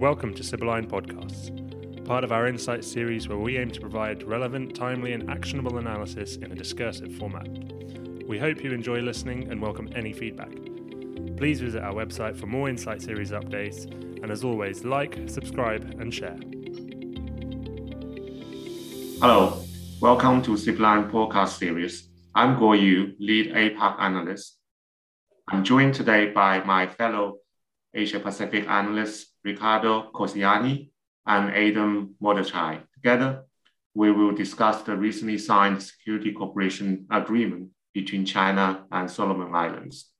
Welcome to Sibylline Podcasts, part of our Insight series where we aim to provide relevant, timely, and actionable analysis in a discursive format. We hope you enjoy listening and welcome any feedback. Please visit our website for more Insight series updates, and as always, like, subscribe, and share. Hello, welcome to Sibylline Podcast series. I'm Guo Yu, lead APAC analyst. I'm joined today by my fellow Asia Pacific analysts Ricardo Cosiani and Adam Mordechai. Together, we will discuss the recently signed security cooperation agreement between China and Solomon Islands.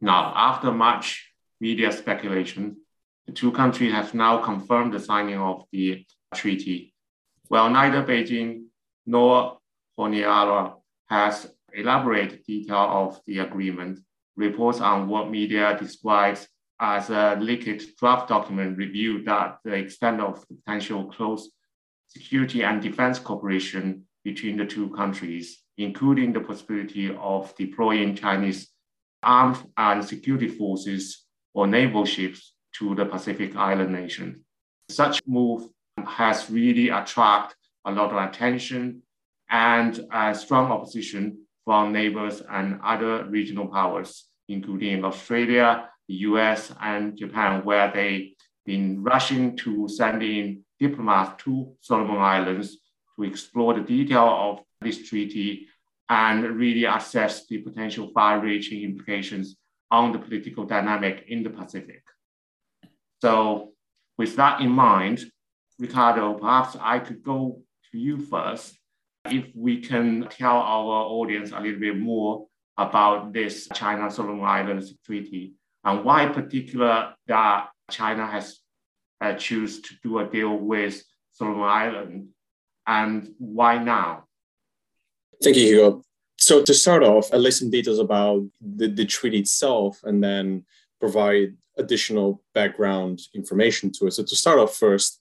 Now, after much media speculation, the two countries have now confirmed the signing of the treaty. While neither Beijing nor Honiara has elaborated detail of the agreement, reports on what media describes as a leaked draft document revealed that the extent of the potential close security and defense cooperation between the two countries, including the possibility of deploying Chinese armed and security forces or naval ships to the Pacific island nation. Such move has really attracted a lot of attention and strong opposition from neighbors and other regional powers, including Australia, the US, and Japan, where they've been rushing to send in diplomats to Solomon Islands to explore the detail of this treaty and really assess the potential far reaching implications on the political dynamic in the Pacific. So, with that in mind, Ricardo, perhaps I could go to you first. If we can tell our audience a little bit more about this China Solomon Islands Treaty and why in particular that China has uh, choose to do a deal with Solomon Island and why now? Thank you, Hugo. So to start off, I'll list some details about the, the treaty itself and then provide additional background information to it. So to start off first,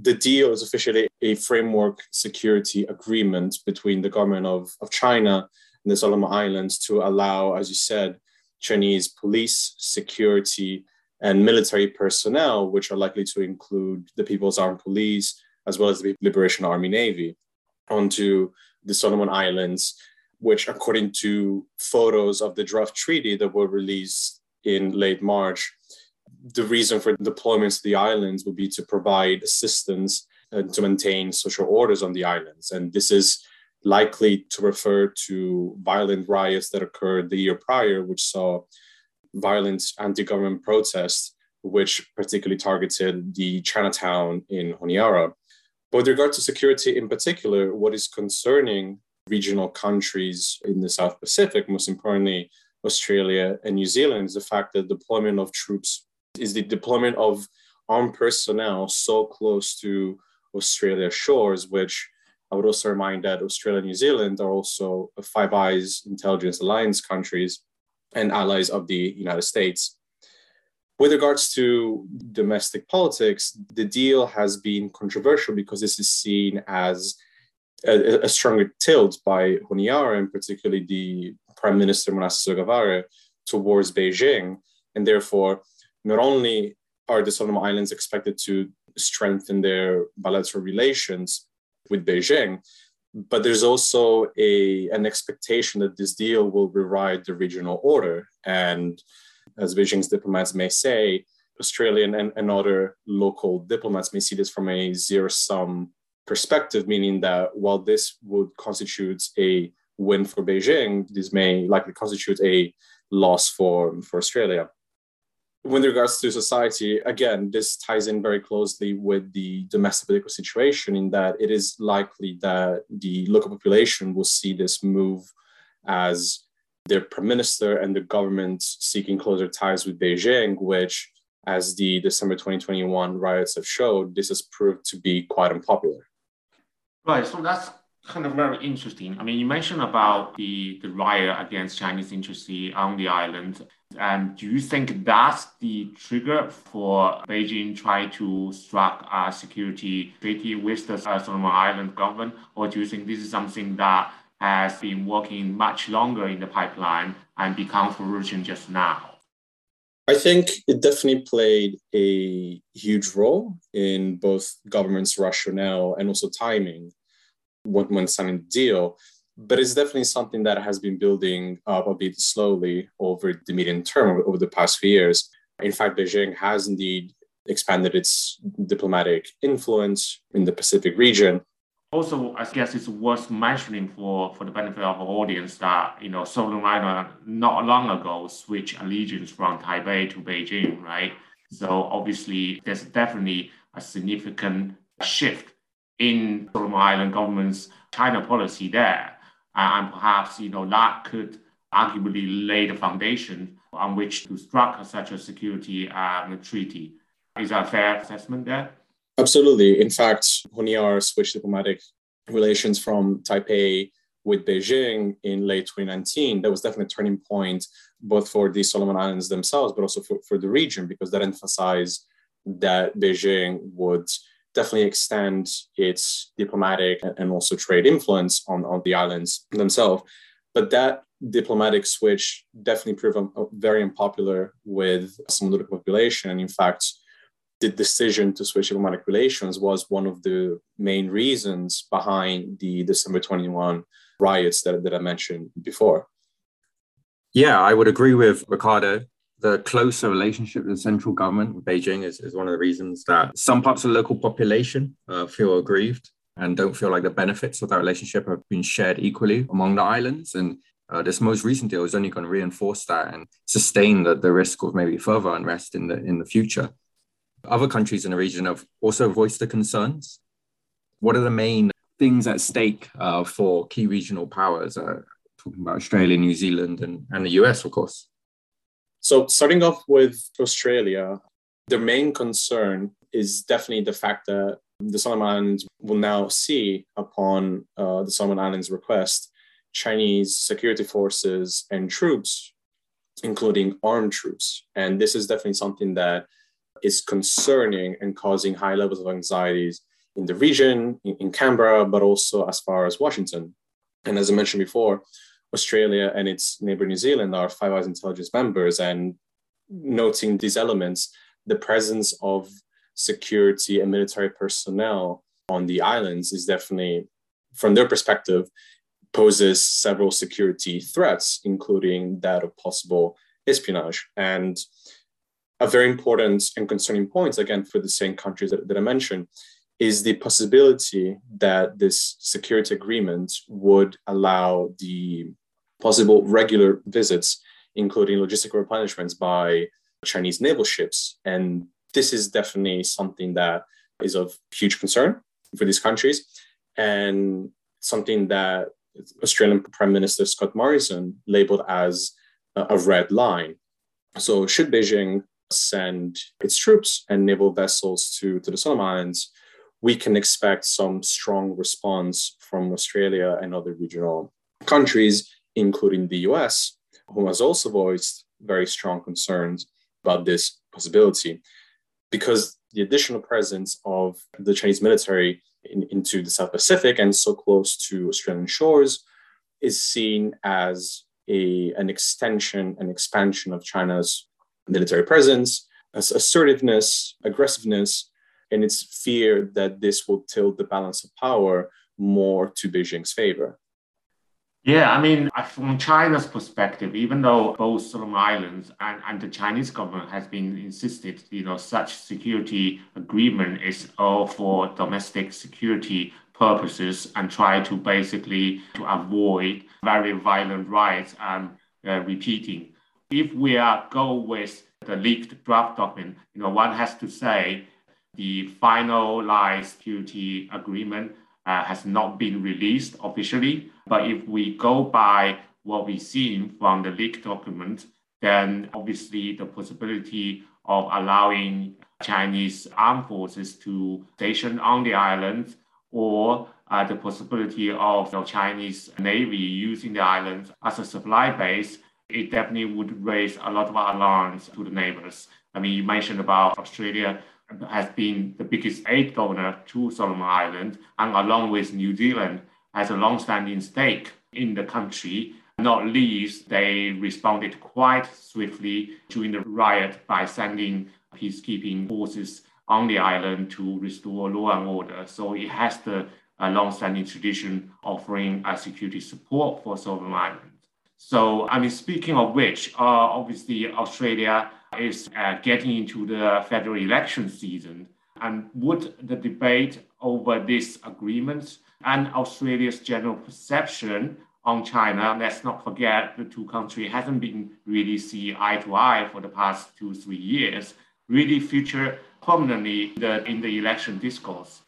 the deal is officially a framework security agreement between the government of, of China and the Solomon Islands to allow, as you said, Chinese police, security, and military personnel, which are likely to include the People's Armed Police as well as the Liberation Army Navy, onto the Solomon Islands, which, according to photos of the draft treaty that were released in late March, the reason for deployments to the islands would be to provide assistance and to maintain social orders on the islands. And this is likely to refer to violent riots that occurred the year prior, which saw violent anti government protests, which particularly targeted the Chinatown in Honiara. But with regard to security in particular, what is concerning regional countries in the South Pacific, most importantly, Australia and New Zealand, is the fact that deployment of troops is the deployment of armed personnel so close to Australia's shores, which I would also remind that Australia and New Zealand are also Five Eyes intelligence alliance countries and allies of the United States. With regards to domestic politics, the deal has been controversial because this is seen as a, a stronger tilt by Honiara and particularly the Prime Minister Manasseh Sogavare towards Beijing. And therefore, not only are the Solomon Islands expected to strengthen their bilateral relations, with Beijing. But there's also a, an expectation that this deal will rewrite the regional order. And as Beijing's diplomats may say, Australian and, and other local diplomats may see this from a zero sum perspective, meaning that while this would constitute a win for Beijing, this may likely constitute a loss for, for Australia with regards to society, again, this ties in very closely with the domestic political situation in that it is likely that the local population will see this move as their prime minister and the government seeking closer ties with Beijing, which, as the December 2021 riots have showed, this has proved to be quite unpopular. Right. So that's kind of very interesting. I mean, you mentioned about the, the riot against Chinese interests on the island. And do you think that's the trigger for Beijing trying to strike a security treaty with the Solomon Island government? Or do you think this is something that has been working much longer in the pipeline and become fruition just now? I think it definitely played a huge role in both government's rationale and also timing when, when signing the deal. But it's definitely something that has been building up a bit slowly over the medium term over the past few years. In fact, Beijing has indeed expanded its diplomatic influence in the Pacific region also, I guess it's worth mentioning for, for the benefit of our audience that, you know, Solomon Island not long ago switched allegiance from Taipei to Beijing, right? So obviously, there's definitely a significant shift in Solomon Island government's China policy there. And perhaps, you know, that could arguably lay the foundation on which to struck such a security um, treaty. Is that a fair assessment there? Absolutely. In fact, Honiara switched diplomatic relations from Taipei with Beijing in late 2019. That was definitely a turning point, both for the Solomon Islands themselves, but also for, for the region, because that emphasized that Beijing would definitely extend its diplomatic and also trade influence on, on the islands themselves. But that diplomatic switch definitely proved um, uh, very unpopular with some of the population. And in fact, the decision to switch diplomatic relations was one of the main reasons behind the December 21 riots that, that I mentioned before. Yeah, I would agree with Ricardo. The closer relationship with the central government with Beijing is, is one of the reasons that some parts of the local population uh, feel aggrieved and don't feel like the benefits of that relationship have been shared equally among the islands. And uh, this most recent deal is only going to reinforce that and sustain the, the risk of maybe further unrest in the in the future. Other countries in the region have also voiced the concerns. What are the main things at stake uh, for key regional powers? Uh, talking about Australia, New Zealand, and, and the US, of course. So, starting off with Australia, the main concern is definitely the fact that the Solomon Islands will now see, upon uh, the Solomon Islands request, Chinese security forces and troops, including armed troops. And this is definitely something that is concerning and causing high levels of anxieties in the region, in, in Canberra, but also as far as Washington. And as I mentioned before, Australia and its neighbor New Zealand are Five Eyes intelligence members. And noting these elements, the presence of security and military personnel on the islands is definitely, from their perspective, poses several security threats, including that of possible espionage. And a very important and concerning point, again, for the same countries that, that I mentioned, is the possibility that this security agreement would allow the possible regular visits, including logistical replenishments by Chinese naval ships. And this is definitely something that is of huge concern for these countries and something that Australian Prime Minister Scott Morrison labeled as a red line. So, should Beijing send its troops and naval vessels to, to the Solomon Islands, we can expect some strong response from Australia and other regional countries, including the US, who has also voiced very strong concerns about this possibility. Because the additional presence of the Chinese military in, into the South Pacific and so close to Australian shores is seen as a, an extension and expansion of China's military presence, as assertiveness, aggressiveness, and its fear that this will tilt the balance of power more to Beijing's favor. Yeah, I mean, from China's perspective, even though both Solomon Islands and, and the Chinese government has been insisted, you know, such security agreement is all for domestic security purposes and try to basically to avoid very violent riots and uh, repeating. If we are go with the leaked draft document, you know, one has to say the finalized security agreement uh, has not been released officially. But if we go by what we've seen from the leaked document, then obviously the possibility of allowing Chinese armed forces to station on the island or uh, the possibility of the Chinese Navy using the island as a supply base it definitely would raise a lot of alarms to the neighbors. I mean, you mentioned about Australia has been the biggest aid donor to Solomon Island, and along with New Zealand, has a long-standing stake in the country. Not least, they responded quite swiftly during the riot by sending peacekeeping forces on the island to restore law and order. So it has the uh, long-standing tradition offering uh, security support for Solomon Islands. So, I mean, speaking of which, uh, obviously Australia is uh, getting into the federal election season. And would the debate over this agreement and Australia's general perception on China, let's not forget the two countries hasn't been really see eye to eye for the past two, three years, really feature prominently the, in the election discourse.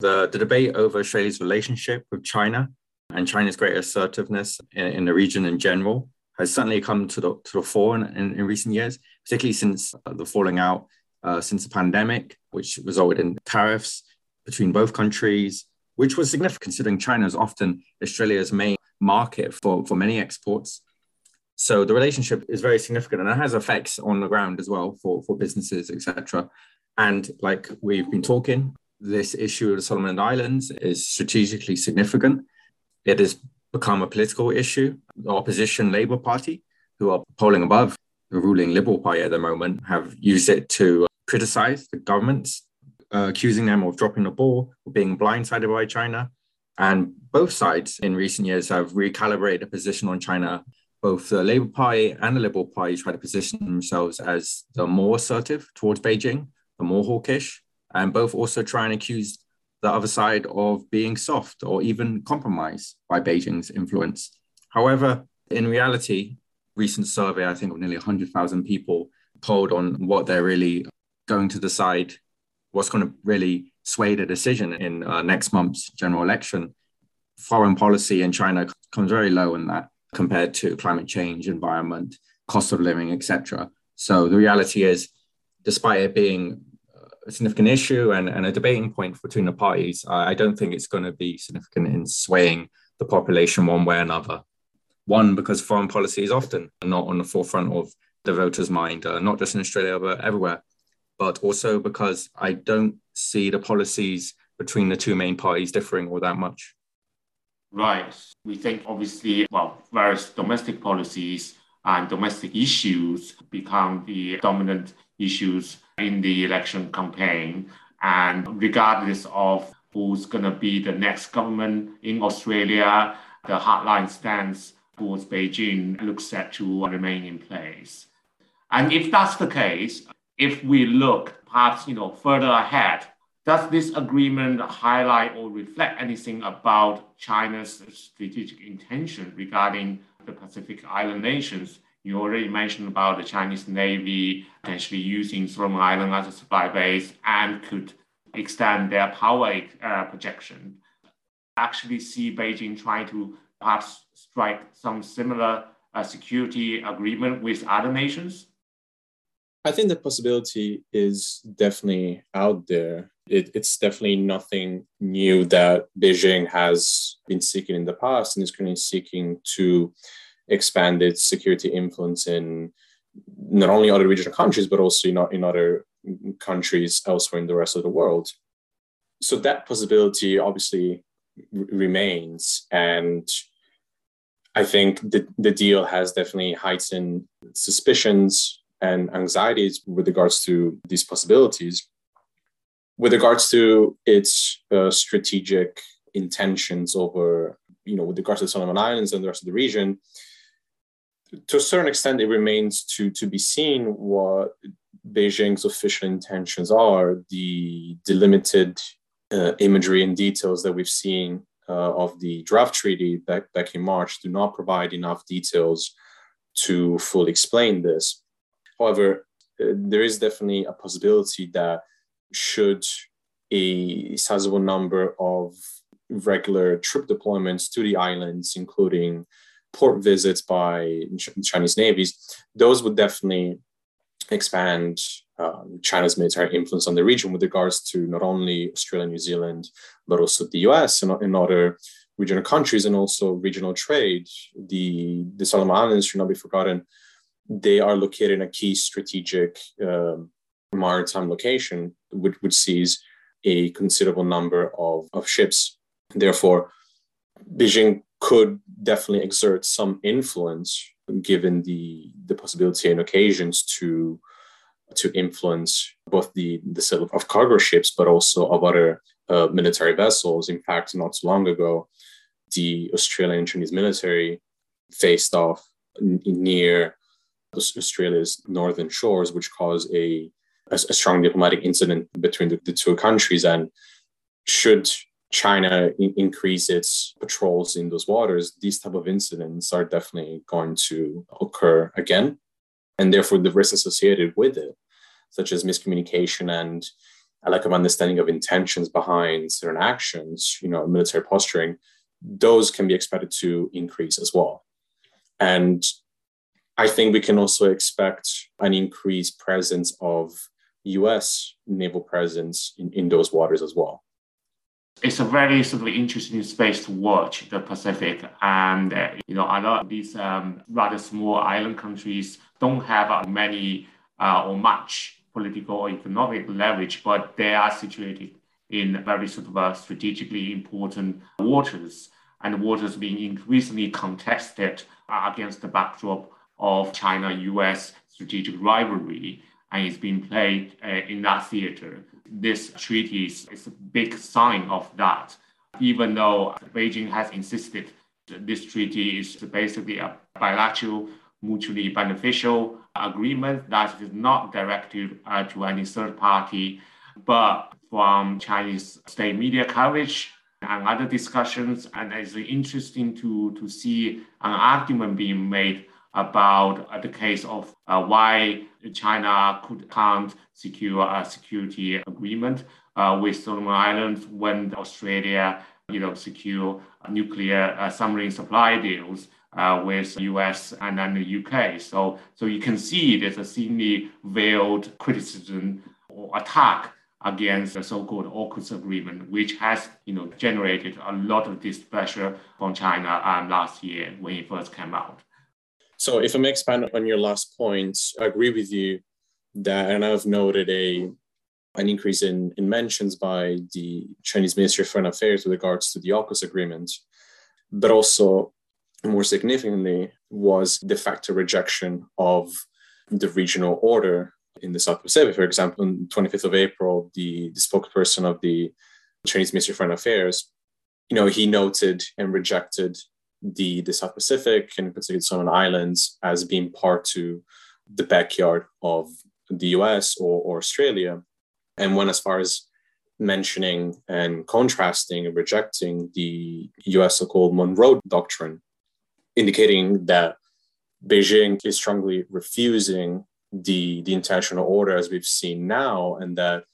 The, the debate over Australia's relationship with China and China's great assertiveness in, in the region in general has certainly come to the, to the fore in, in, in recent years, particularly since the falling out uh, since the pandemic, which resulted in tariffs between both countries, which was significant considering China is often Australia's main market for, for many exports. So the relationship is very significant and it has effects on the ground as well for, for businesses, etc. And like we've been talking, this issue of the Solomon Islands is strategically significant. It has become a political issue. The opposition Labour Party, who are polling above the ruling Liberal Party at the moment, have used it to criticize the governments, uh, accusing them of dropping the ball, or being blindsided by China. And both sides in recent years have recalibrated a position on China. Both the Labour Party and the Liberal Party try to position themselves as the more assertive towards Beijing, the more hawkish, and both also try and accuse the other side of being soft or even compromised by Beijing's influence. However, in reality, recent survey, I think of nearly 100,000 people polled on what they're really going to decide, what's going to really sway the decision in uh, next month's general election. Foreign policy in China comes very low in that compared to climate change, environment, cost of living, etc. So the reality is, despite it being a significant issue and, and a debating point between the parties, I, I don't think it's going to be significant in swaying the population one way or another. One, because foreign policy is often not on the forefront of the voters' mind, uh, not just in Australia, but everywhere. But also because I don't see the policies between the two main parties differing all that much. Right. We think obviously, well, various domestic policies and domestic issues become the dominant issues in the election campaign. And regardless of who's going to be the next government in Australia, the hardline stance towards Beijing looks set to remain in place. And if that's the case, if we look perhaps you know further ahead, does this agreement highlight or reflect anything about China's strategic intention regarding the Pacific Island nations you already mentioned about the Chinese Navy potentially using Solomon Island as a supply base and could extend their power uh, projection. Actually, see Beijing trying to perhaps strike some similar uh, security agreement with other nations? I think the possibility is definitely out there. It, it's definitely nothing new that Beijing has been seeking in the past and is currently seeking to expand its security influence in not only other regional countries, but also in, in other countries elsewhere in the rest of the world. So that possibility obviously r- remains. And I think the, the deal has definitely heightened suspicions and anxieties with regards to these possibilities. With regards to its uh, strategic intentions over, you know, with regards to the Solomon Islands and the rest of the region, to a certain extent, it remains to, to be seen what Beijing's official intentions are. The delimited uh, imagery and details that we've seen uh, of the draft treaty back, back in March do not provide enough details to fully explain this. However, uh, there is definitely a possibility that should a sizable number of regular troop deployments to the islands, including port visits by Chinese navies, those would definitely expand um, China's military influence on the region with regards to not only Australia, New Zealand, but also the US and, and other regional countries and also regional trade. The, the Solomon Islands should not be forgotten. They are located in a key strategic um, maritime location, which, which sees a considerable number of, of ships. Therefore, Beijing could definitely exert some influence given the the possibility and occasions to to influence both the the sale of cargo ships but also of other uh, military vessels. In fact, not so long ago, the Australian and Chinese military faced off n- near Australia's northern shores, which caused a, a, a strong diplomatic incident between the, the, two countries. And should China in- increase its patrols in those waters, these type of incidents are definitely going to occur again, and therefore the risks associated with it, such as miscommunication and a lack of understanding of intentions behind certain actions, you know, military posturing, those can be expected to increase as well. And I think we can also expect an increased presence of US naval presence in, in those waters as well. It's a very sort of interesting space to watch the Pacific, and uh, you know a lot of these um, rather small island countries don't have uh, many uh, or much political or economic leverage, but they are situated in very sort of uh, strategically important waters, and waters being increasingly contested uh, against the backdrop of China-U.S. strategic rivalry, and it's being played uh, in that theater. This treaty is, is a big sign of that, even though Beijing has insisted this treaty is basically a bilateral, mutually beneficial agreement that is not directed uh, to any third party, but from Chinese state media coverage and other discussions. And it's interesting to, to see an argument being made about uh, the case of uh, why China could, can't secure a security agreement uh, with Solomon Islands when Australia, you know, secure nuclear uh, submarine supply deals uh, with US and then the UK. So, so you can see there's a thinly veiled criticism or attack against the so-called AUKUS agreement, which has you know generated a lot of displeasure from China um, last year when it first came out. So, if I may expand on your last point, I agree with you that, and I've noted a an increase in, in mentions by the Chinese Ministry of Foreign Affairs with regards to the AUKUS agreement, but also more significantly was de facto rejection of the regional order in the South Pacific. For example, on 25th of April, the, the spokesperson of the Chinese Ministry of Foreign Affairs, you know, he noted and rejected the, the South Pacific and in particular Solomon Islands as being part to the backyard of the US or, or Australia. And went as far as mentioning and contrasting and rejecting the US so called Monroe Doctrine, indicating that Beijing is strongly refusing the, the international order as we've seen now, and that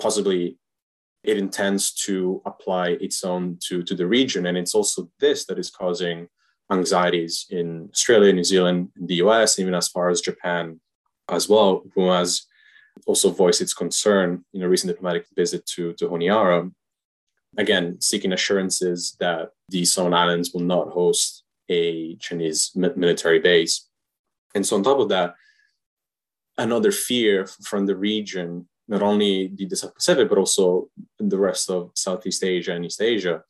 possibly it intends to apply its own to, to the region. And it's also this that is causing anxieties in Australia, New Zealand, the US, even as far as Japan as well, who has also voiced its concern in a recent diplomatic visit to, to Honiara, again, seeking assurances that the Solomon Islands will not host a Chinese military base. And so, on top of that, another fear from the region, not only the South Pacific, but also the rest of Southeast Asia and East Asia,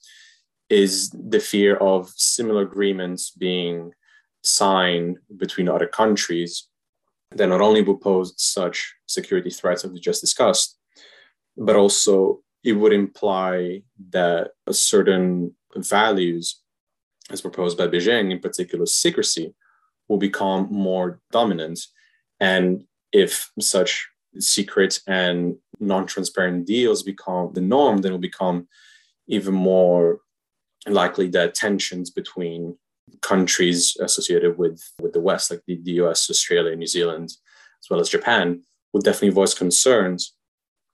is the fear of similar agreements being signed between other countries that not only would pose such security threats as we just discussed, but also it would imply that certain values as proposed by Beijing, in particular secrecy, will become more dominant. And if such secret and non-transparent deals become the norm, then it will become even more likely that tensions between countries associated with, with the West, like the, the US, Australia, New Zealand, as well as Japan, would definitely voice concerns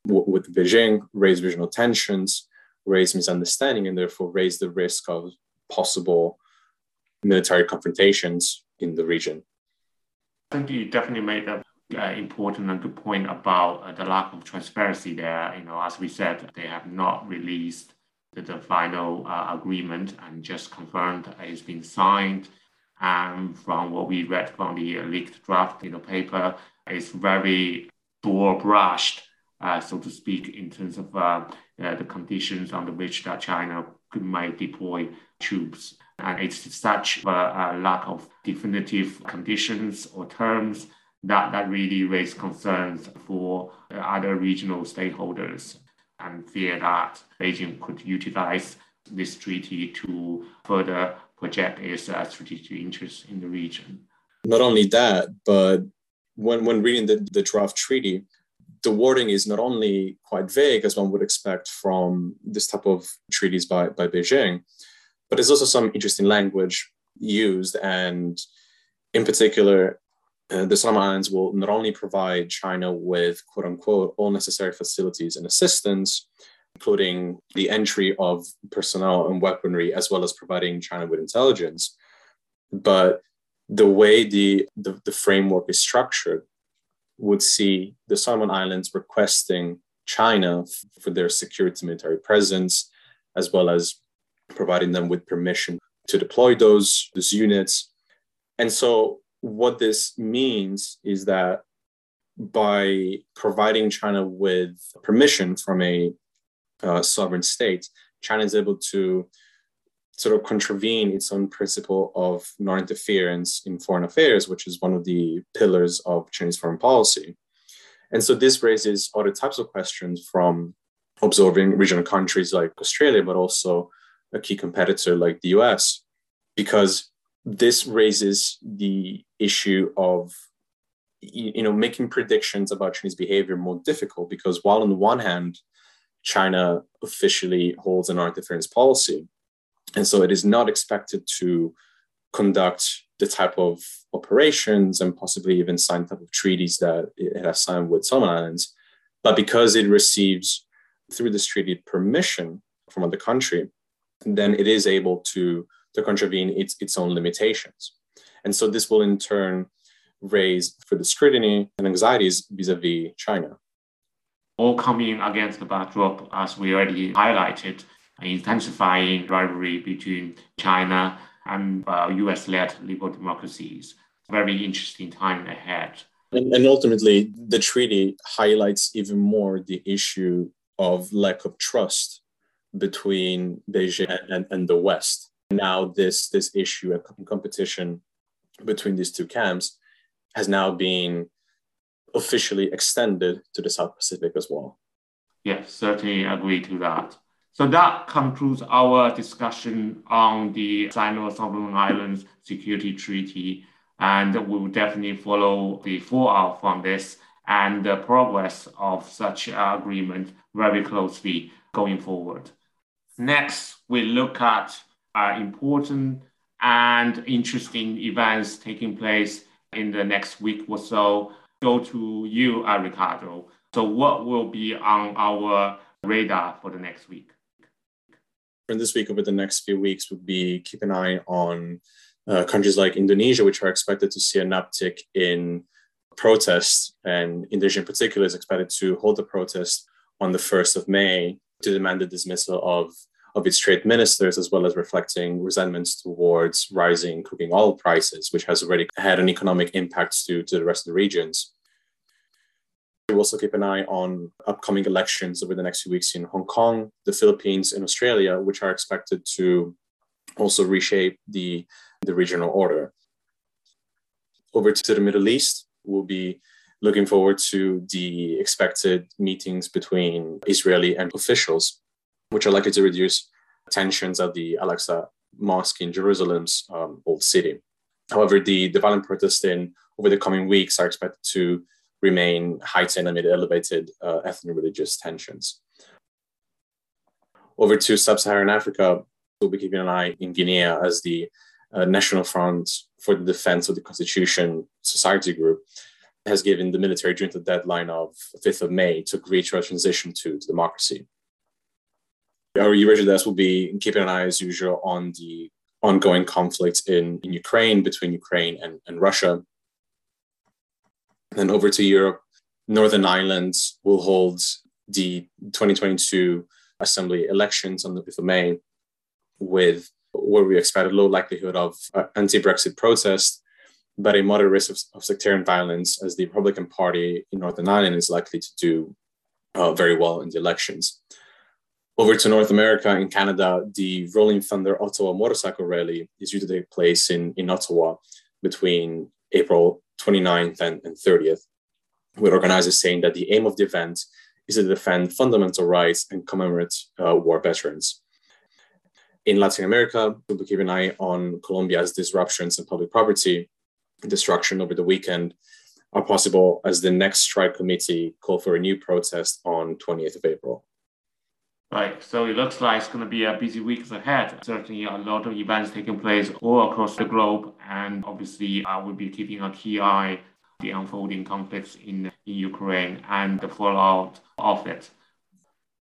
with Beijing, raise regional tensions, raise misunderstanding, and therefore raise the risk of possible military confrontations in the region. I think you definitely made that important and good point about uh, the lack of transparency there. You know, as we said, they have not released the, the final uh, agreement and just confirmed it's been signed. And from what we read from the leaked draft, you know, paper, it's very door brushed, uh, so to speak, in terms of uh, uh, the conditions under which that China could, might deploy troops And it's such a, a lack of definitive conditions or terms that, that really raised concerns for other regional stakeholders and fear that Beijing could utilize this treaty to further project its uh, strategic interests in the region. Not only that, but when, when reading the, the draft treaty, the wording is not only quite vague, as one would expect from this type of treaties by, by Beijing, but there's also some interesting language used. And in particular, uh, the Solomon Islands will not only provide China with quote unquote all necessary facilities and assistance, including the entry of personnel and weaponry, as well as providing China with intelligence, but the way the, the, the framework is structured would see the Solomon Islands requesting China for their security military presence, as well as providing them with permission to deploy those, those units. And so what this means is that by providing China with permission from a uh, sovereign state, China is able to sort of contravene its own principle of non interference in foreign affairs, which is one of the pillars of Chinese foreign policy. And so this raises other types of questions from observing regional countries like Australia, but also a key competitor like the US, because this raises the issue of you know making predictions about Chinese behavior more difficult because while on the one hand China officially holds an non-interference policy, and so it is not expected to conduct the type of operations and possibly even sign type of treaties that it has signed with Solomon Islands, but because it receives through this treaty permission from other country, then it is able to to contravene its, its own limitations. And so this will in turn raise further scrutiny and anxieties vis-a-vis China. All coming against the backdrop, as we already highlighted, intensifying rivalry between China and uh, US-led liberal democracies. Very interesting time ahead. And, and ultimately, the treaty highlights even more the issue of lack of trust between Beijing and, and the West now this this issue and competition between these two camps has now been officially extended to the South Pacific as well. Yes, certainly agree to that. So that concludes our discussion on the Sino-Solomon Islands Security Treaty, and we will definitely follow the fallout from this and the progress of such agreement very closely going forward. Next, we look at important and interesting events taking place in the next week or so. Go to you, uh, Ricardo. So, what will be on our radar for the next week? For this week, over the next few weeks, would be keep an eye on uh, countries like Indonesia, which are expected to see an uptick in protests, and Indonesia in particular is expected to hold a protest on the 1st of May to demand the dismissal of of its trade ministers, as well as reflecting resentments towards rising cooking oil prices, which has already had an economic impact to, to the rest of the regions. We also keep an eye on upcoming elections over the next few weeks in Hong Kong, the Philippines, and Australia, which are expected to also reshape the, the regional order. Over to the Middle East, we'll be looking forward to the expected meetings between Israeli and officials which are likely to reduce tensions at the Al Aqsa Mosque in Jerusalem's um, old city. However, the, the violent protests in over the coming weeks are expected to remain heightened amid elevated uh, ethnic religious tensions. Over to sub Saharan Africa, we'll be keeping an eye in Guinea as the uh, National Front for the Defense of the Constitution Society Group has given the military junta deadline of 5th of May to to a transition to, to democracy our Eurasia desk will be keeping an eye as usual on the ongoing conflict in, in Ukraine between Ukraine and, and Russia. Then over to Europe, Northern Ireland will hold the 2022 assembly elections on the 5th of May with where we expect a low likelihood of uh, anti-Brexit protest, but a moderate risk of, of, sectarian violence as the Republican Party in Northern Ireland is likely to do uh, very well in the elections. Over to North America in Canada, the Rolling Thunder Ottawa Motorcycle Rally is due to take place in, in Ottawa between April 29th and, and 30th, with organizers saying that the aim of the event is to defend fundamental rights and commemorate uh, war veterans. In Latin America, we'll keep an eye on Colombia's disruptions in public property destruction over the weekend are possible as the next strike committee called for a new protest on 20th of April. Right, so it looks like it's going to be a busy week ahead. Certainly, a lot of events taking place all across the globe, and obviously, uh, I will be keeping a key eye the unfolding conflicts in, in Ukraine and the fallout of it.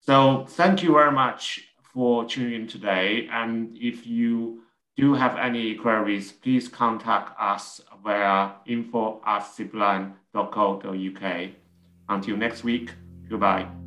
So, thank you very much for tuning in today. And if you do have any queries, please contact us via info at sibylline.co.uk. Until next week, goodbye.